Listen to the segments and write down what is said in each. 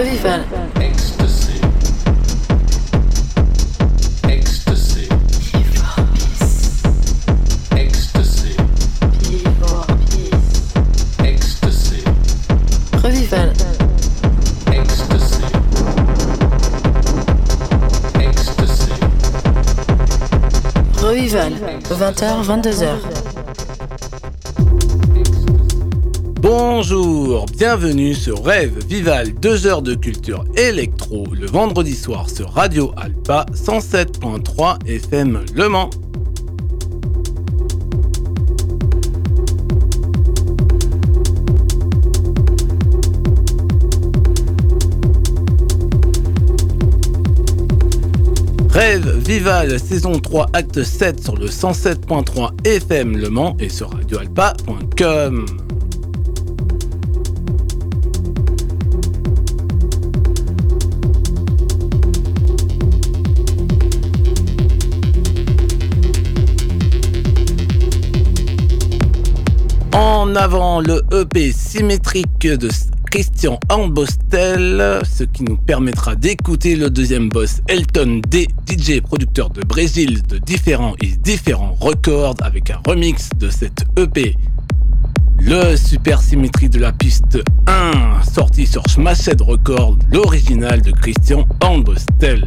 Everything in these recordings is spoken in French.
Revival. Ecstasy. Ecstasy. Ecstasy. Ecstasy. Revival. Ecstasy. Ecstasy. Revival. 20h, 22h. Bonjour, bienvenue sur Rêve Vival, 2 heures de culture électro le vendredi soir sur Radio Alpa 107.3 FM Le Mans. Rêve Vival saison 3 acte 7 sur le 107.3 FM Le Mans et sur radioalpa.com. En avant le EP symétrique de Christian Ambostel, ce qui nous permettra d'écouter le deuxième boss Elton D, DJ producteur de Brésil de différents et différents records avec un remix de cette EP. Le super symétrie de la piste 1, sorti sur Smashed Records, l'original de Christian Ambostel.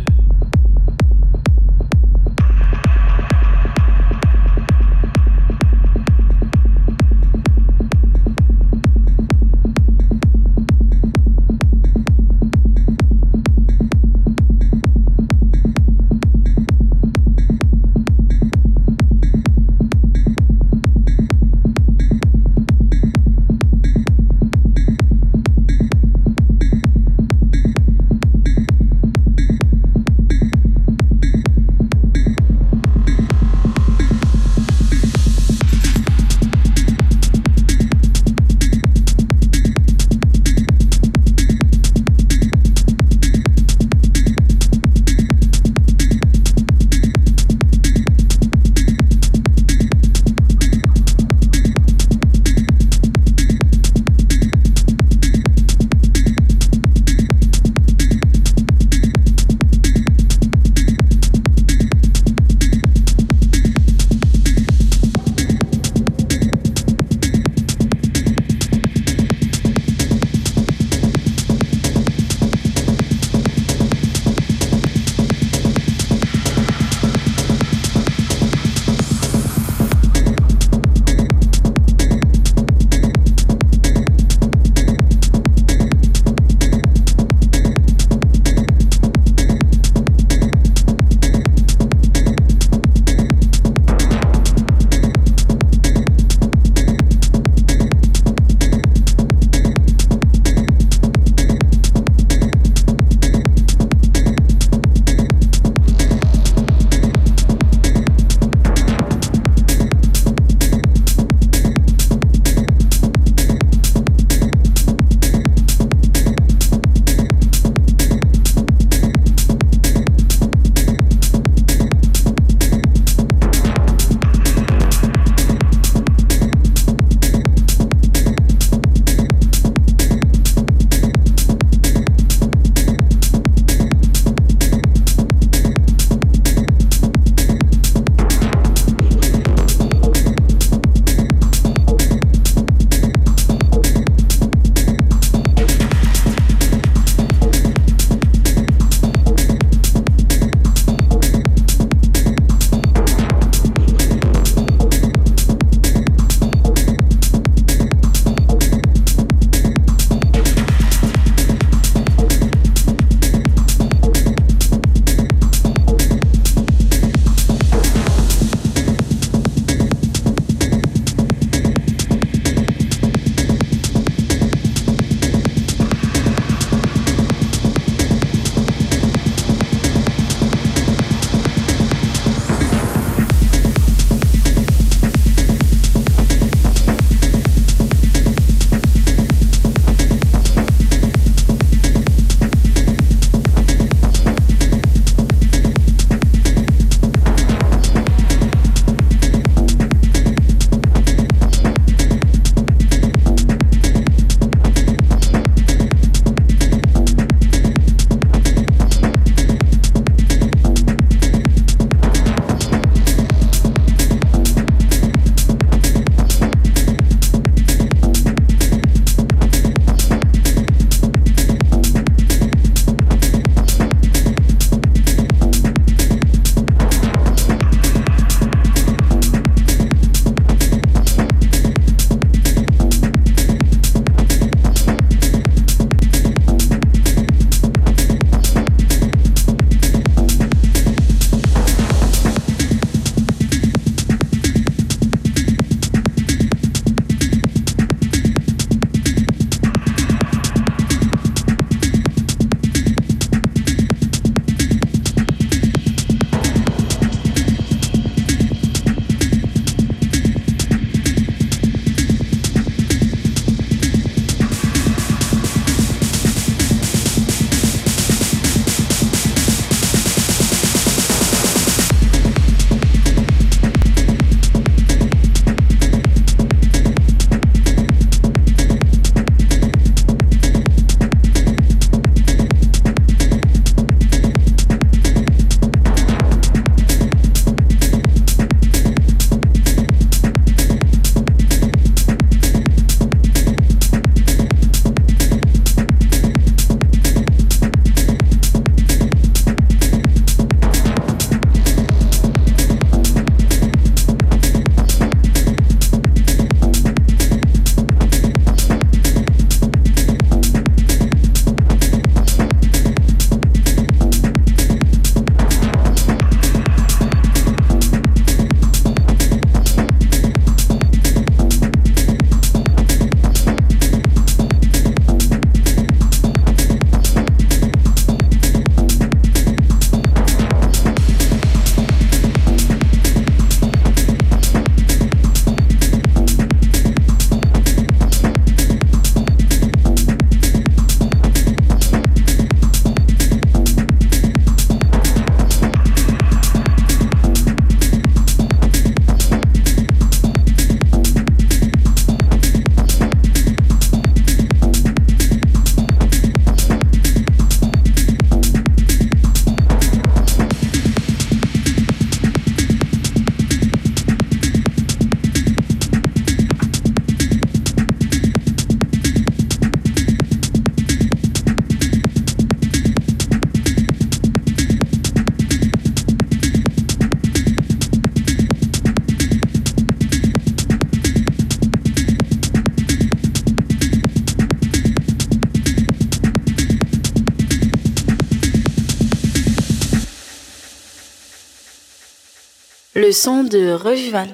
Son de Revival.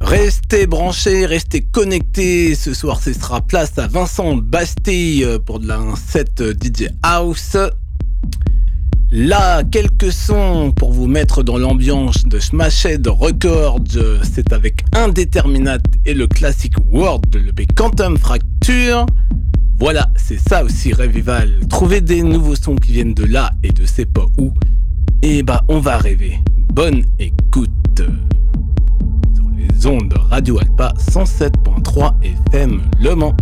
Restez branchés, restez connectés. Ce soir, ce sera place à Vincent Bastille pour de la set DJ House. Là, quelques sons pour vous mettre dans l'ambiance de Smashed Records. C'est avec Indeterminate et le classique World de l'EP Quantum Fracture. Voilà, c'est ça aussi Revival. Trouver des nouveaux sons qui viennent de là et de c'est pas où. Et bah, on va rêver. Bonne écoute. Ondes Radio Alpa 107.3 FM Le Mans.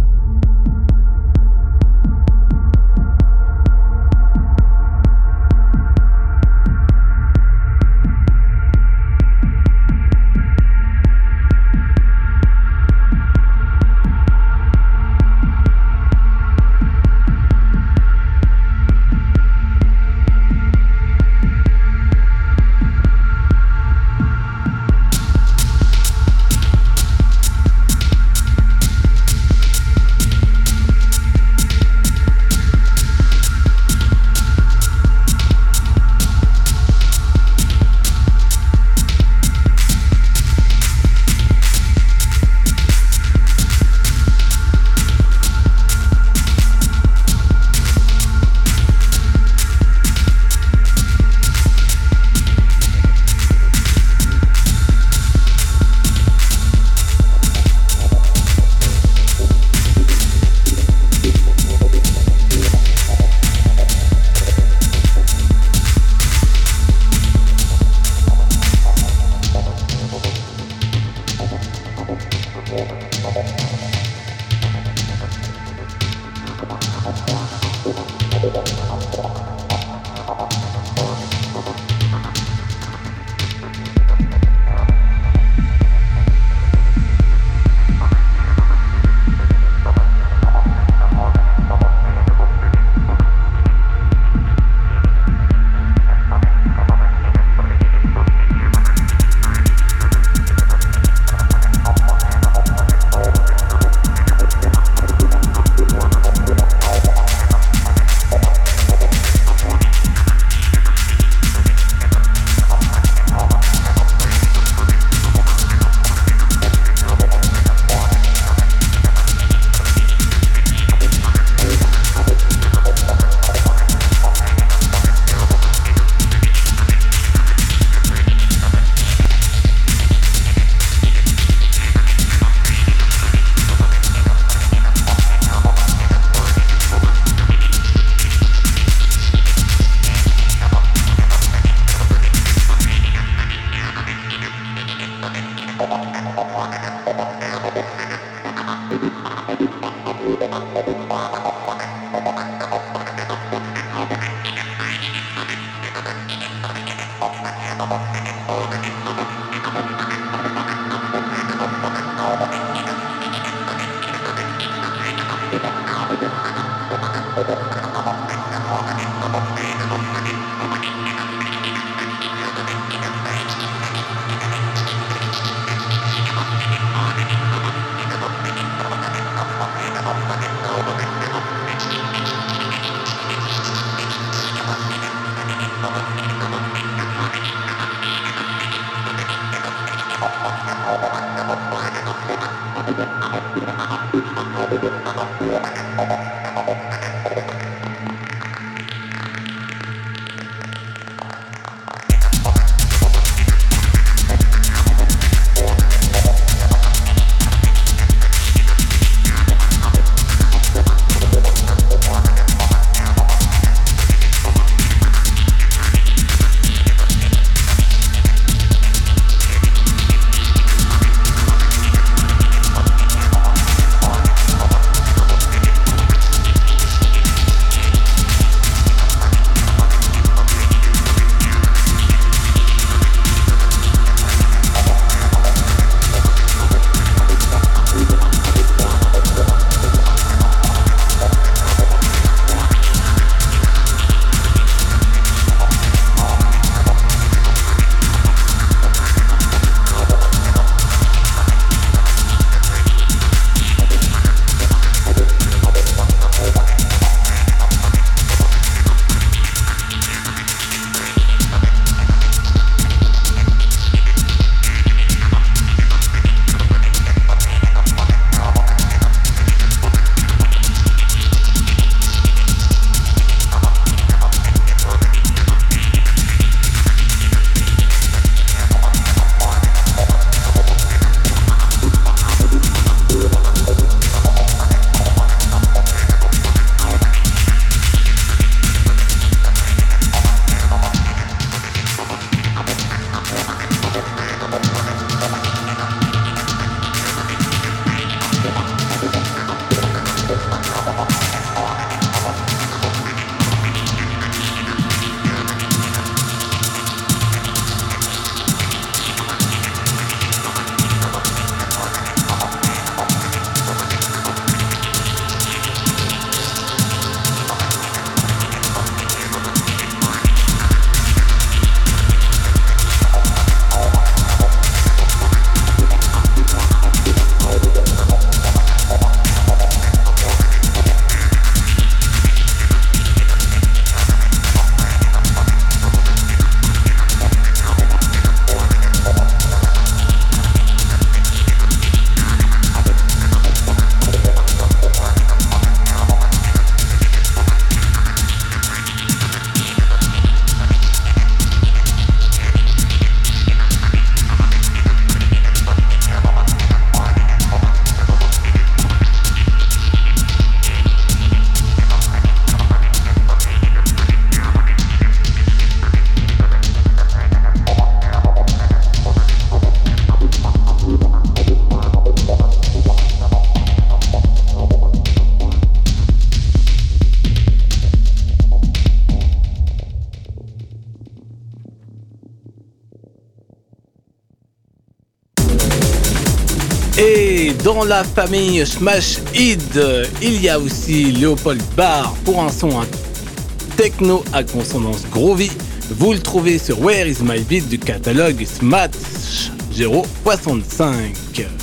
Dans la famille Smash Id, il y a aussi Léopold Barr pour un son techno à consonance groovy. Vous le trouvez sur Where is my beat du catalogue Smash 065.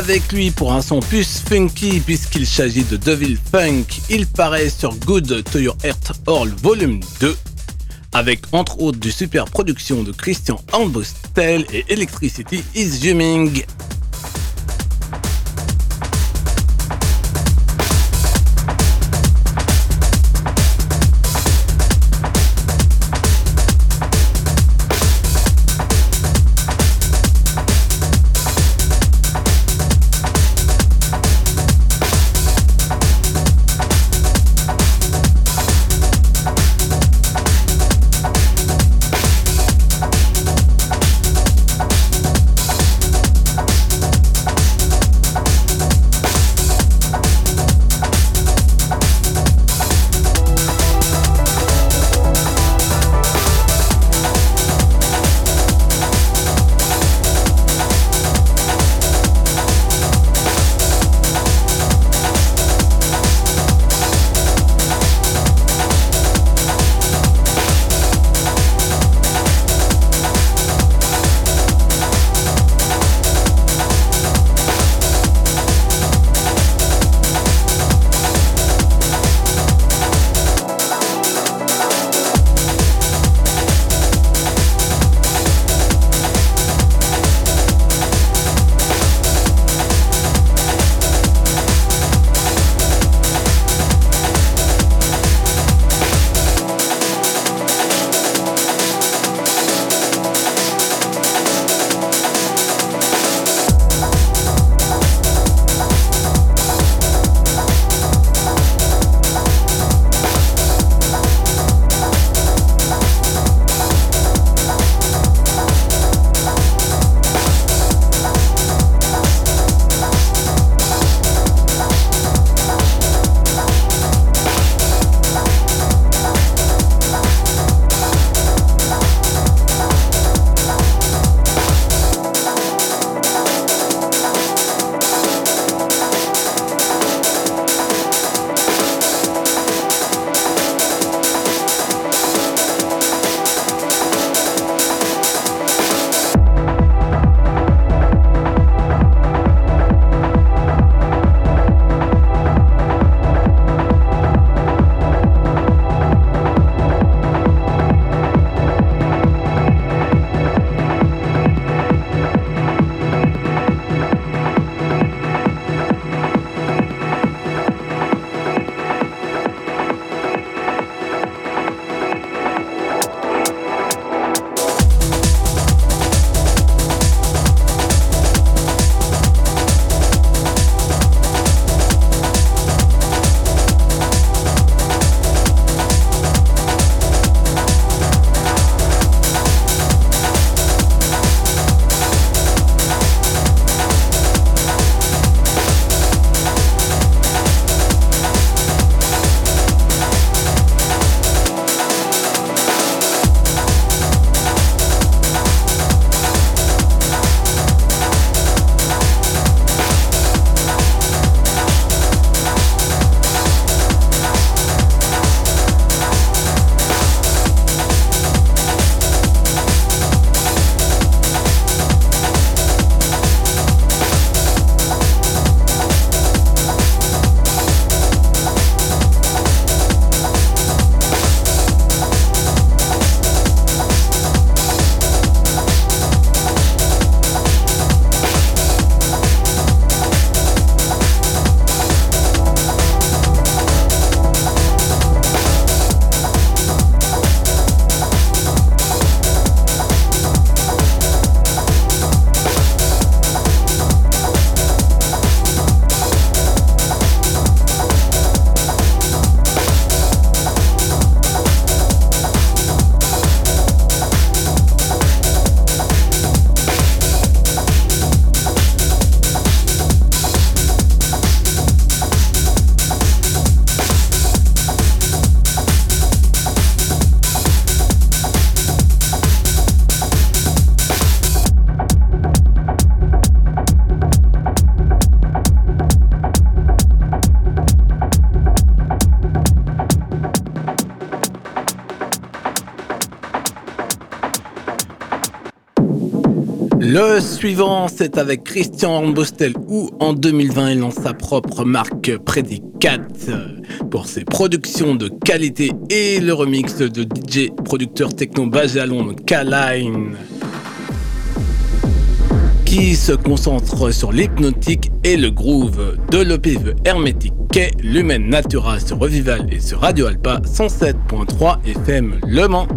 Avec lui pour un son plus funky puisqu'il s'agit de Devil Funk. Il paraît sur Good to Your Heart All Volume 2 avec entre autres du super production de Christian Ambostel et Electricity is Zooming. Suivant, c'est avec Christian Hornbostel où en 2020 il lance sa propre marque Predicat pour ses productions de qualité et le remix de DJ producteur techno basé à Londres, Kaline qui se concentre sur l'hypnotique et le groove de l'EP hermétique qu'est l'humaine natura sur Revival et sur Radio Alpa 107.3 FM Le Mans.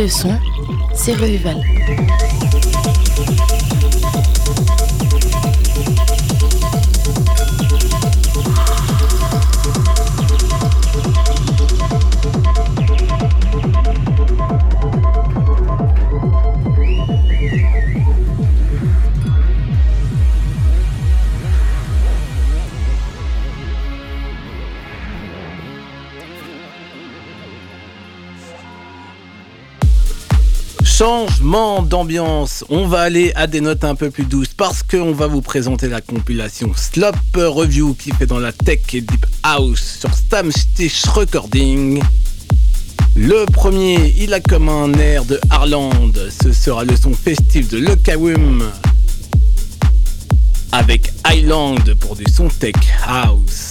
De son, c'est Revival. Changement d'ambiance, on va aller à des notes un peu plus douces parce qu'on va vous présenter la compilation Slop Review qui fait dans la tech deep house sur Stamstich Recording. Le premier, il a comme un air de Harland, ce sera le son festif de Le Kawum avec Island pour du son tech house.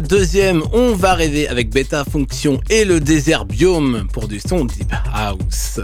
Deuxième, on va rêver avec Beta Function et le désert biome pour du son Deep House.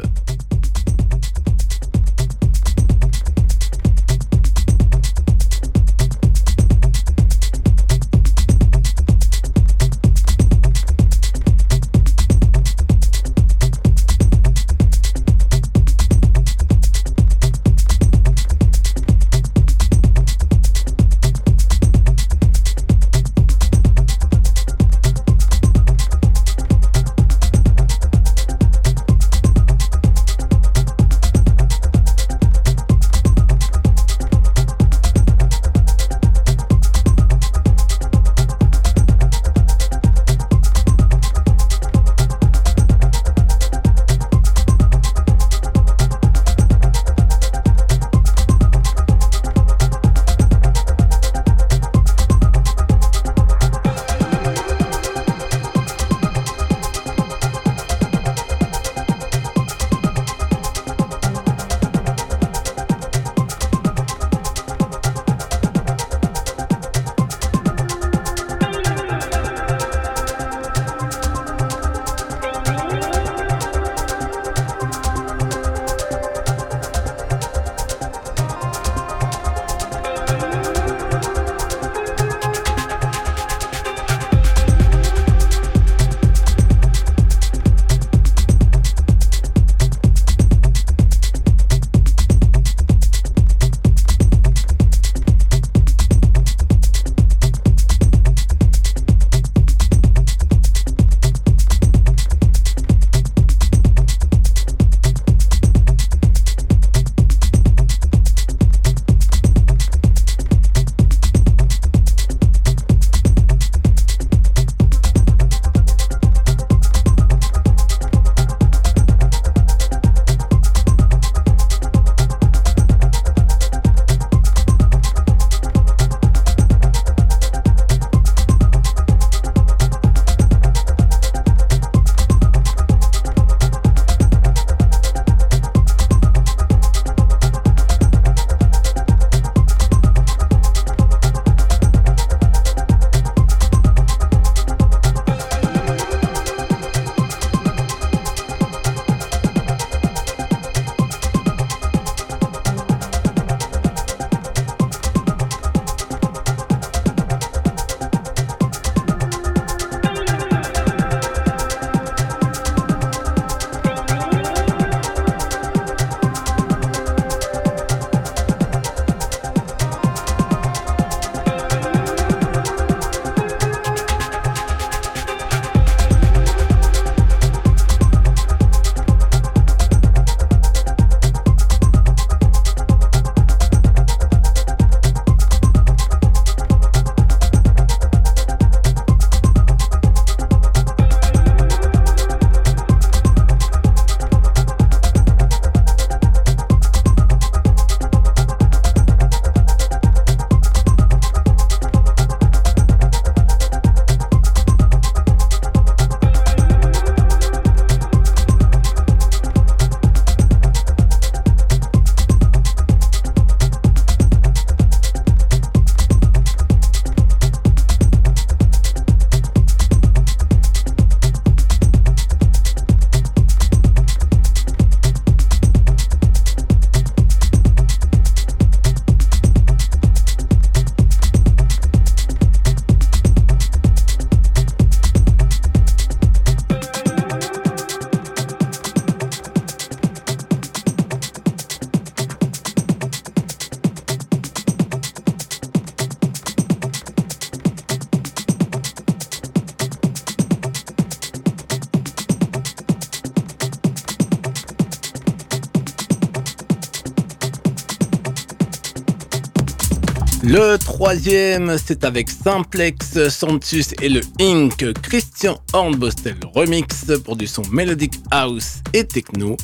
Troisième, c'est avec Simplex, Santus et le Inc. Christian Hornbostel remix pour du son Melodic House et Techno.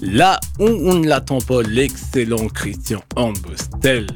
Là où on ne l'attend pas, l'excellent Christian Hornbostel.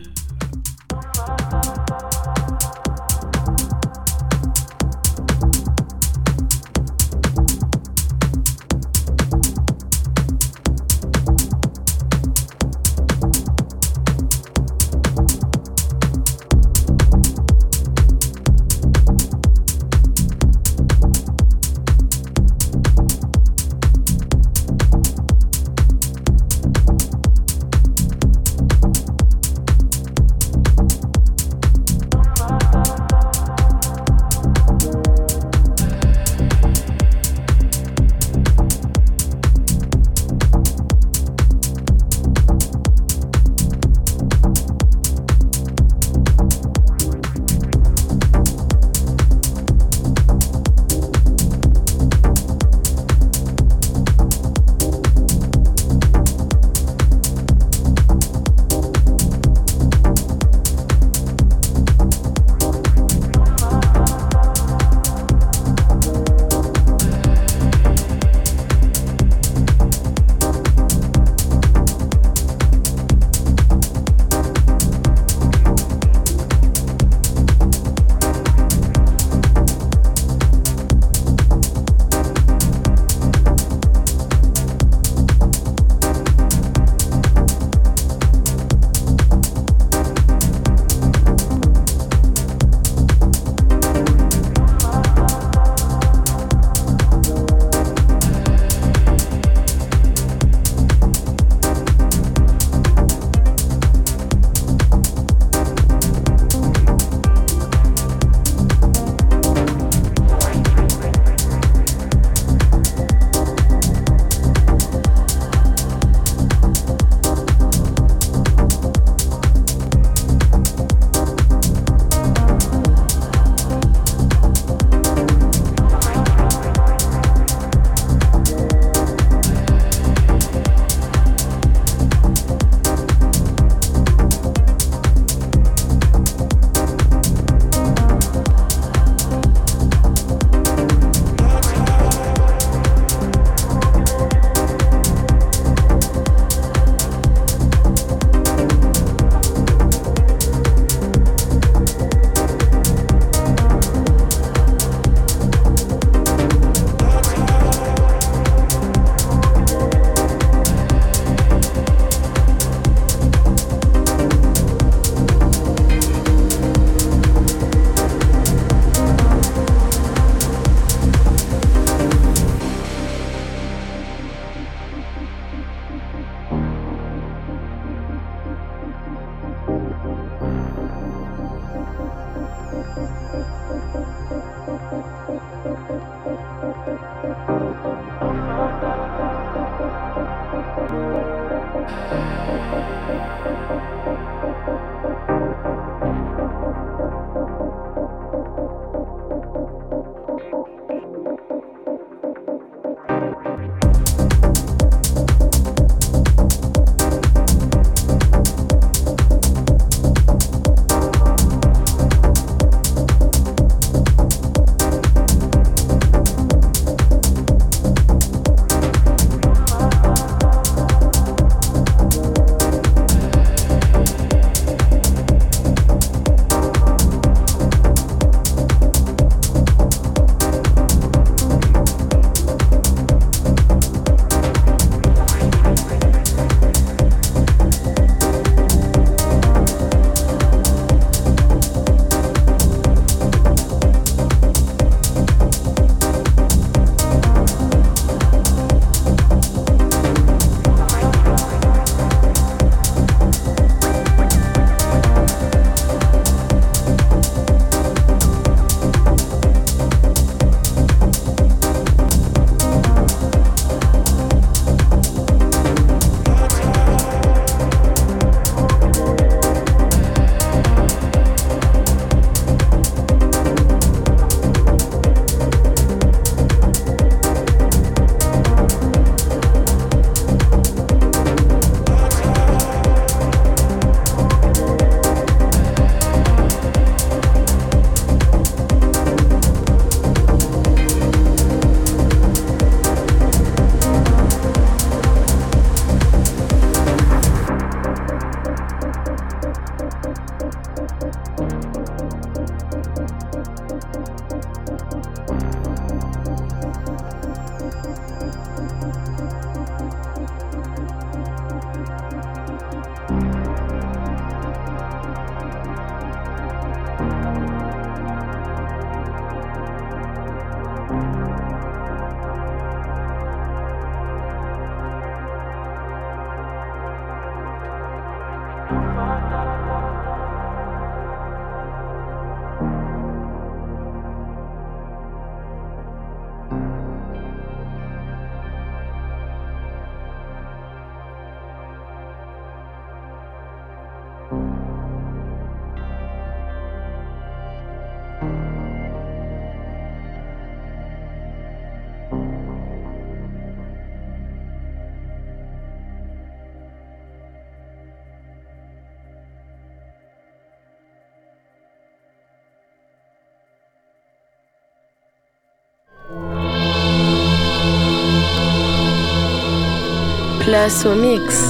Place au mix.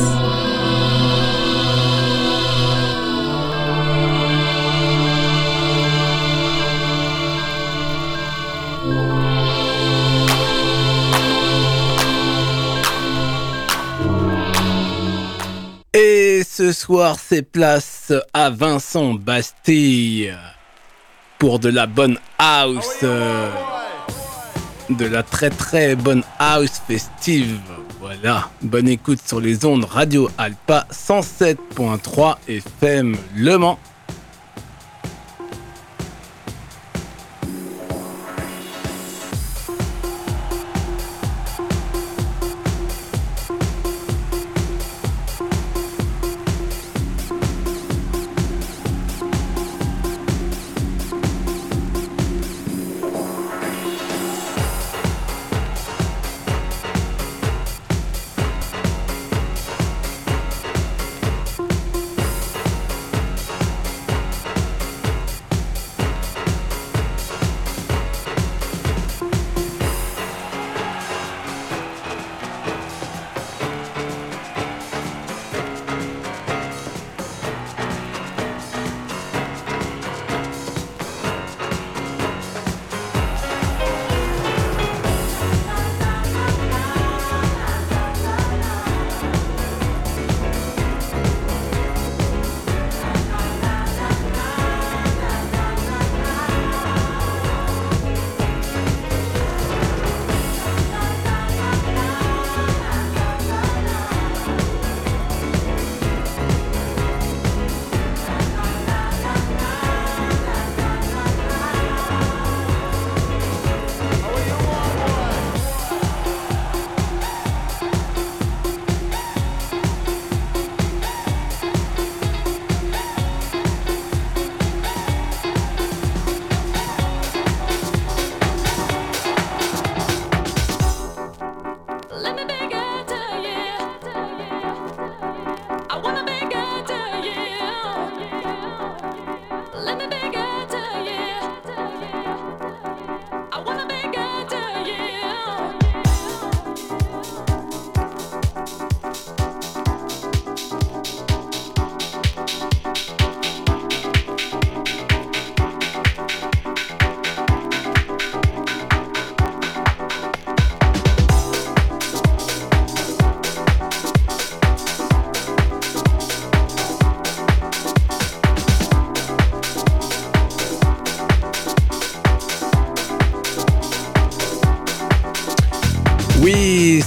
Et ce soir, c'est place à Vincent Bastille pour de la bonne house. De la très très bonne house festive. Voilà, bonne écoute sur les ondes Radio Alpa 107.3 FM Le Mans.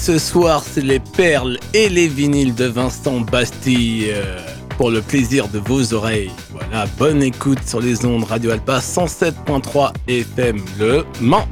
Ce soir, c'est les perles et les vinyles de Vincent Bastille euh, pour le plaisir de vos oreilles. Voilà, bonne écoute sur les ondes Radio Alpa 107.3 FM Le Mans.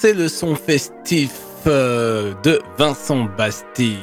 C'est le son festif euh, de Vincent Bastille.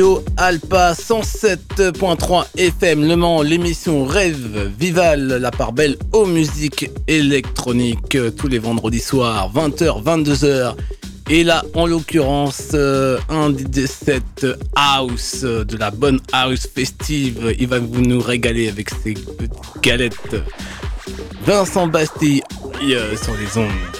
Radio Alpa 107.3 FM Le Mans, l'émission Rêve Vival, la part belle aux musiques électroniques tous les vendredis soirs, 20h, 22h. Et là, en l'occurrence, euh, un des set house, de la bonne house festive. Il va vous nous régaler avec ses petites galettes. Vincent Bastille euh, sur les ondes.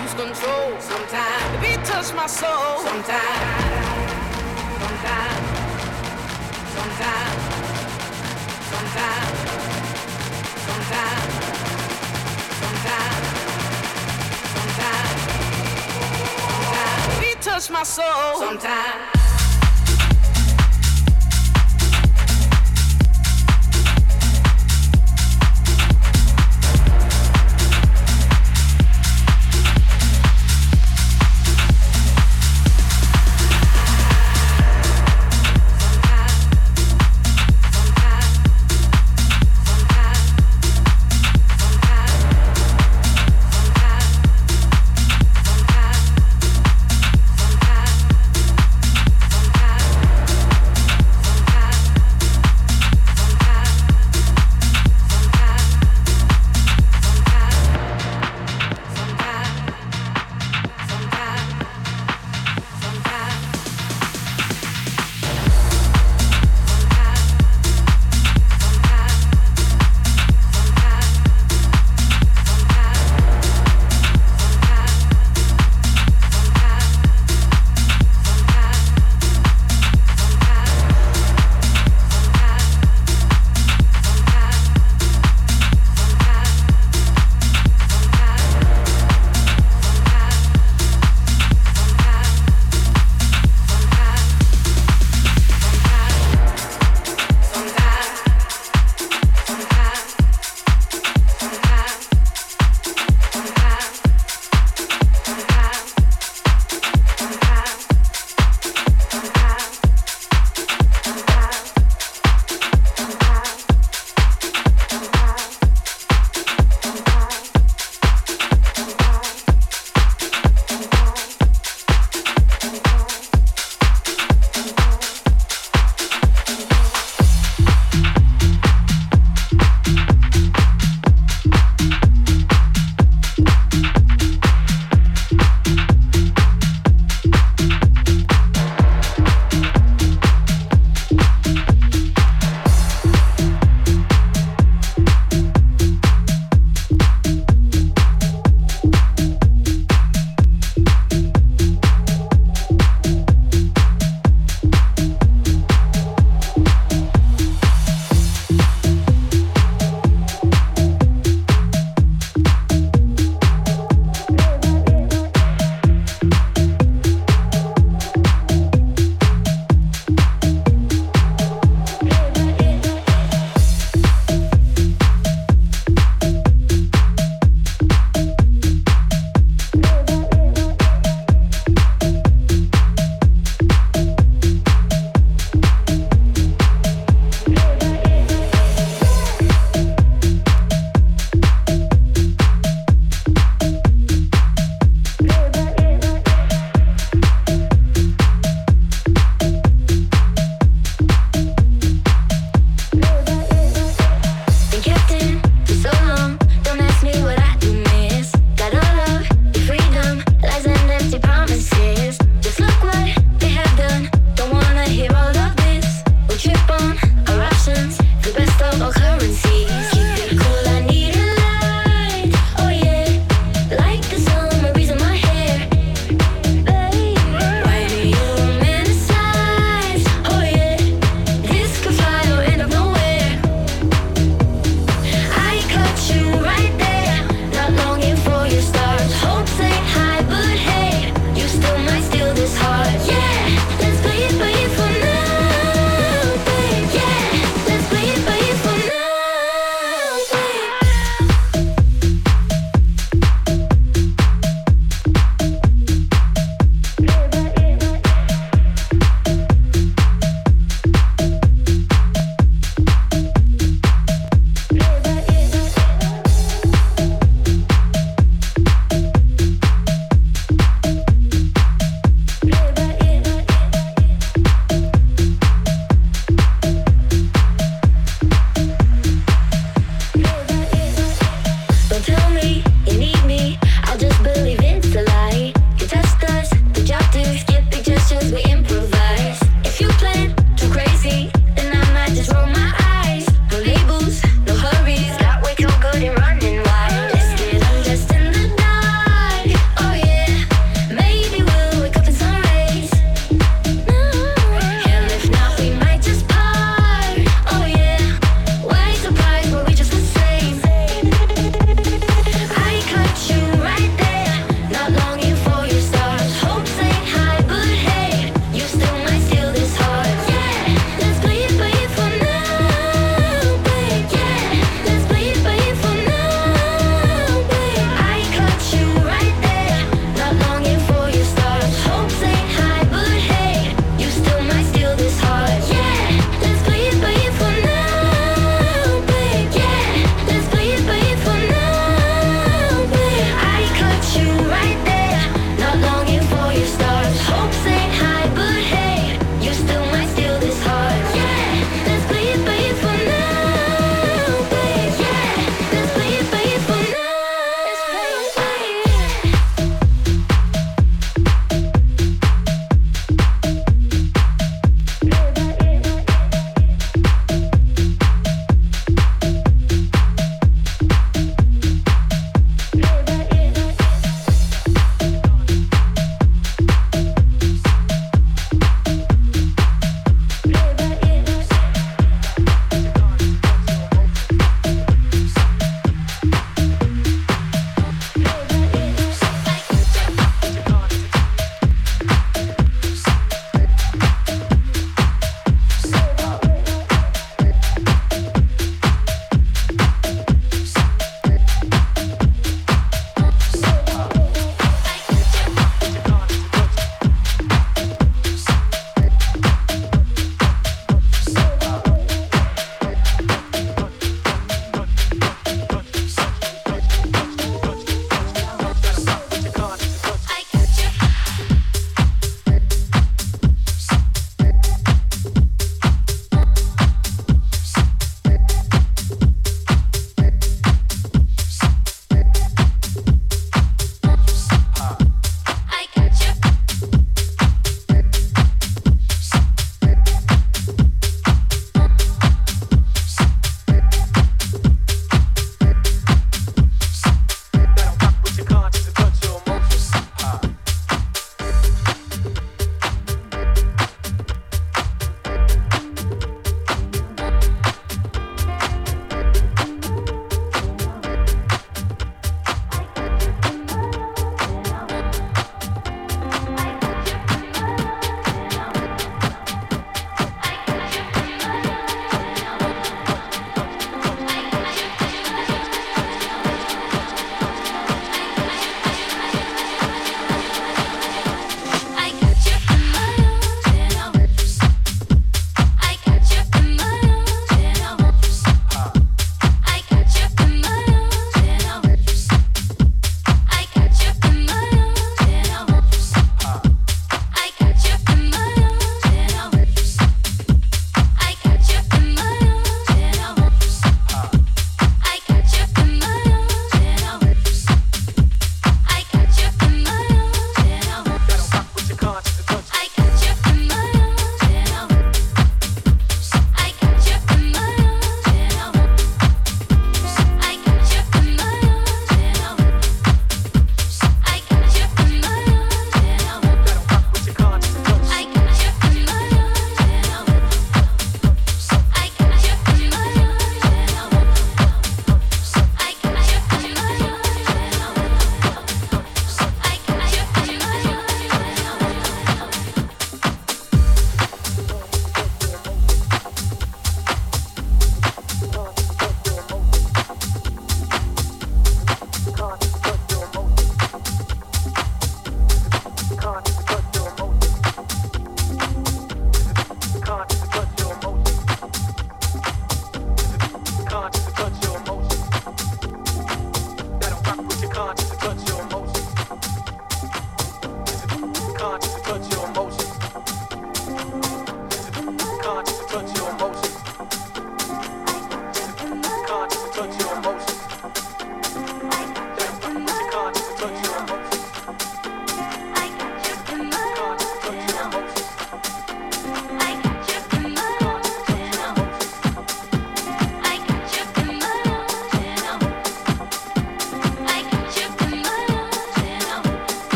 control. Sometimes the beat touch my soul. Sometimes, sometimes, sometimes, sometimes, sometimes, sometimes, sometimes, sometimes. Beat touch my soul. Sometimes.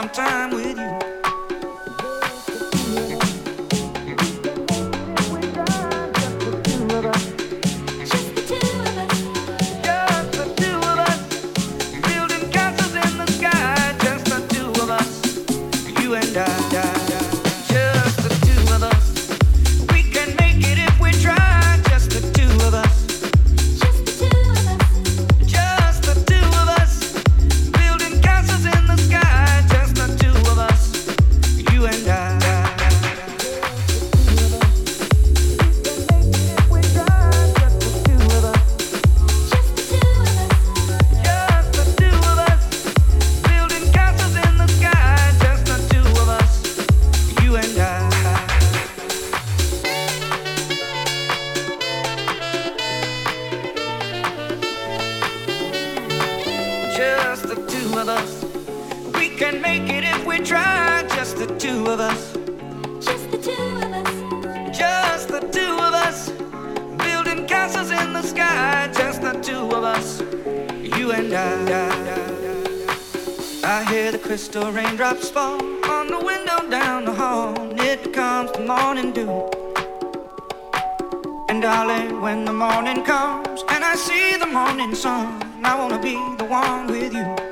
sometimes. morning dew. And darling, when the morning comes and I see the morning sun, I wanna be the one with you.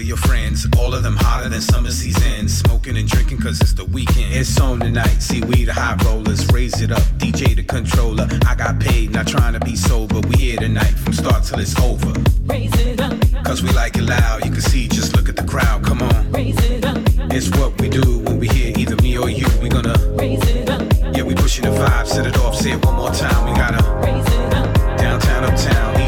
of your friends, all of them hotter than summer season. Smoking and drinking cause it's the weekend. It's on tonight, see we the high rollers, raise it up, DJ the controller. I got paid, not trying to be sober. We here tonight from start till it's over. Raise it up. Cause we like it loud, you can see, just look at the crowd, come on. Raise it up. It's what we do when we hear either me or you, we gonna raise it up. Yeah, we pushing the vibe, set it off, say it one more time, we gotta raise it up. Downtown, uptown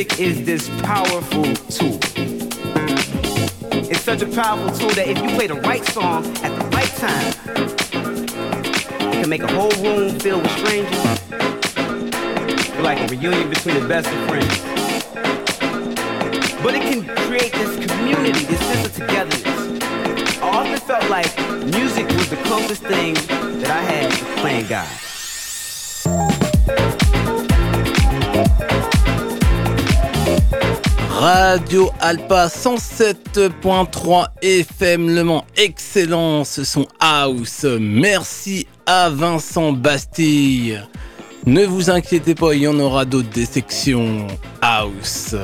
music is this powerful tool. It's such a powerful tool that if you play the right song at the right time, it can make a whole room filled with strangers feel like a reunion between the best of friends. But it can create this community, this sense of togetherness. I often felt like music was the closest thing that I had to playing God. Radio Alpa 107.3 FM Le excellent, ce son House. Merci à Vincent Bastille. Ne vous inquiétez pas, il y en aura d'autres des sections House.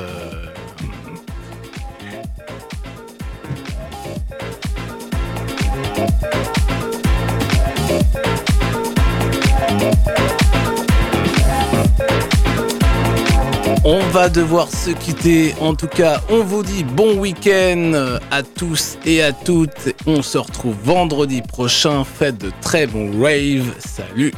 Devoir se quitter. En tout cas, on vous dit bon week-end à tous et à toutes. On se retrouve vendredi prochain. Faites de très bons raves. Salut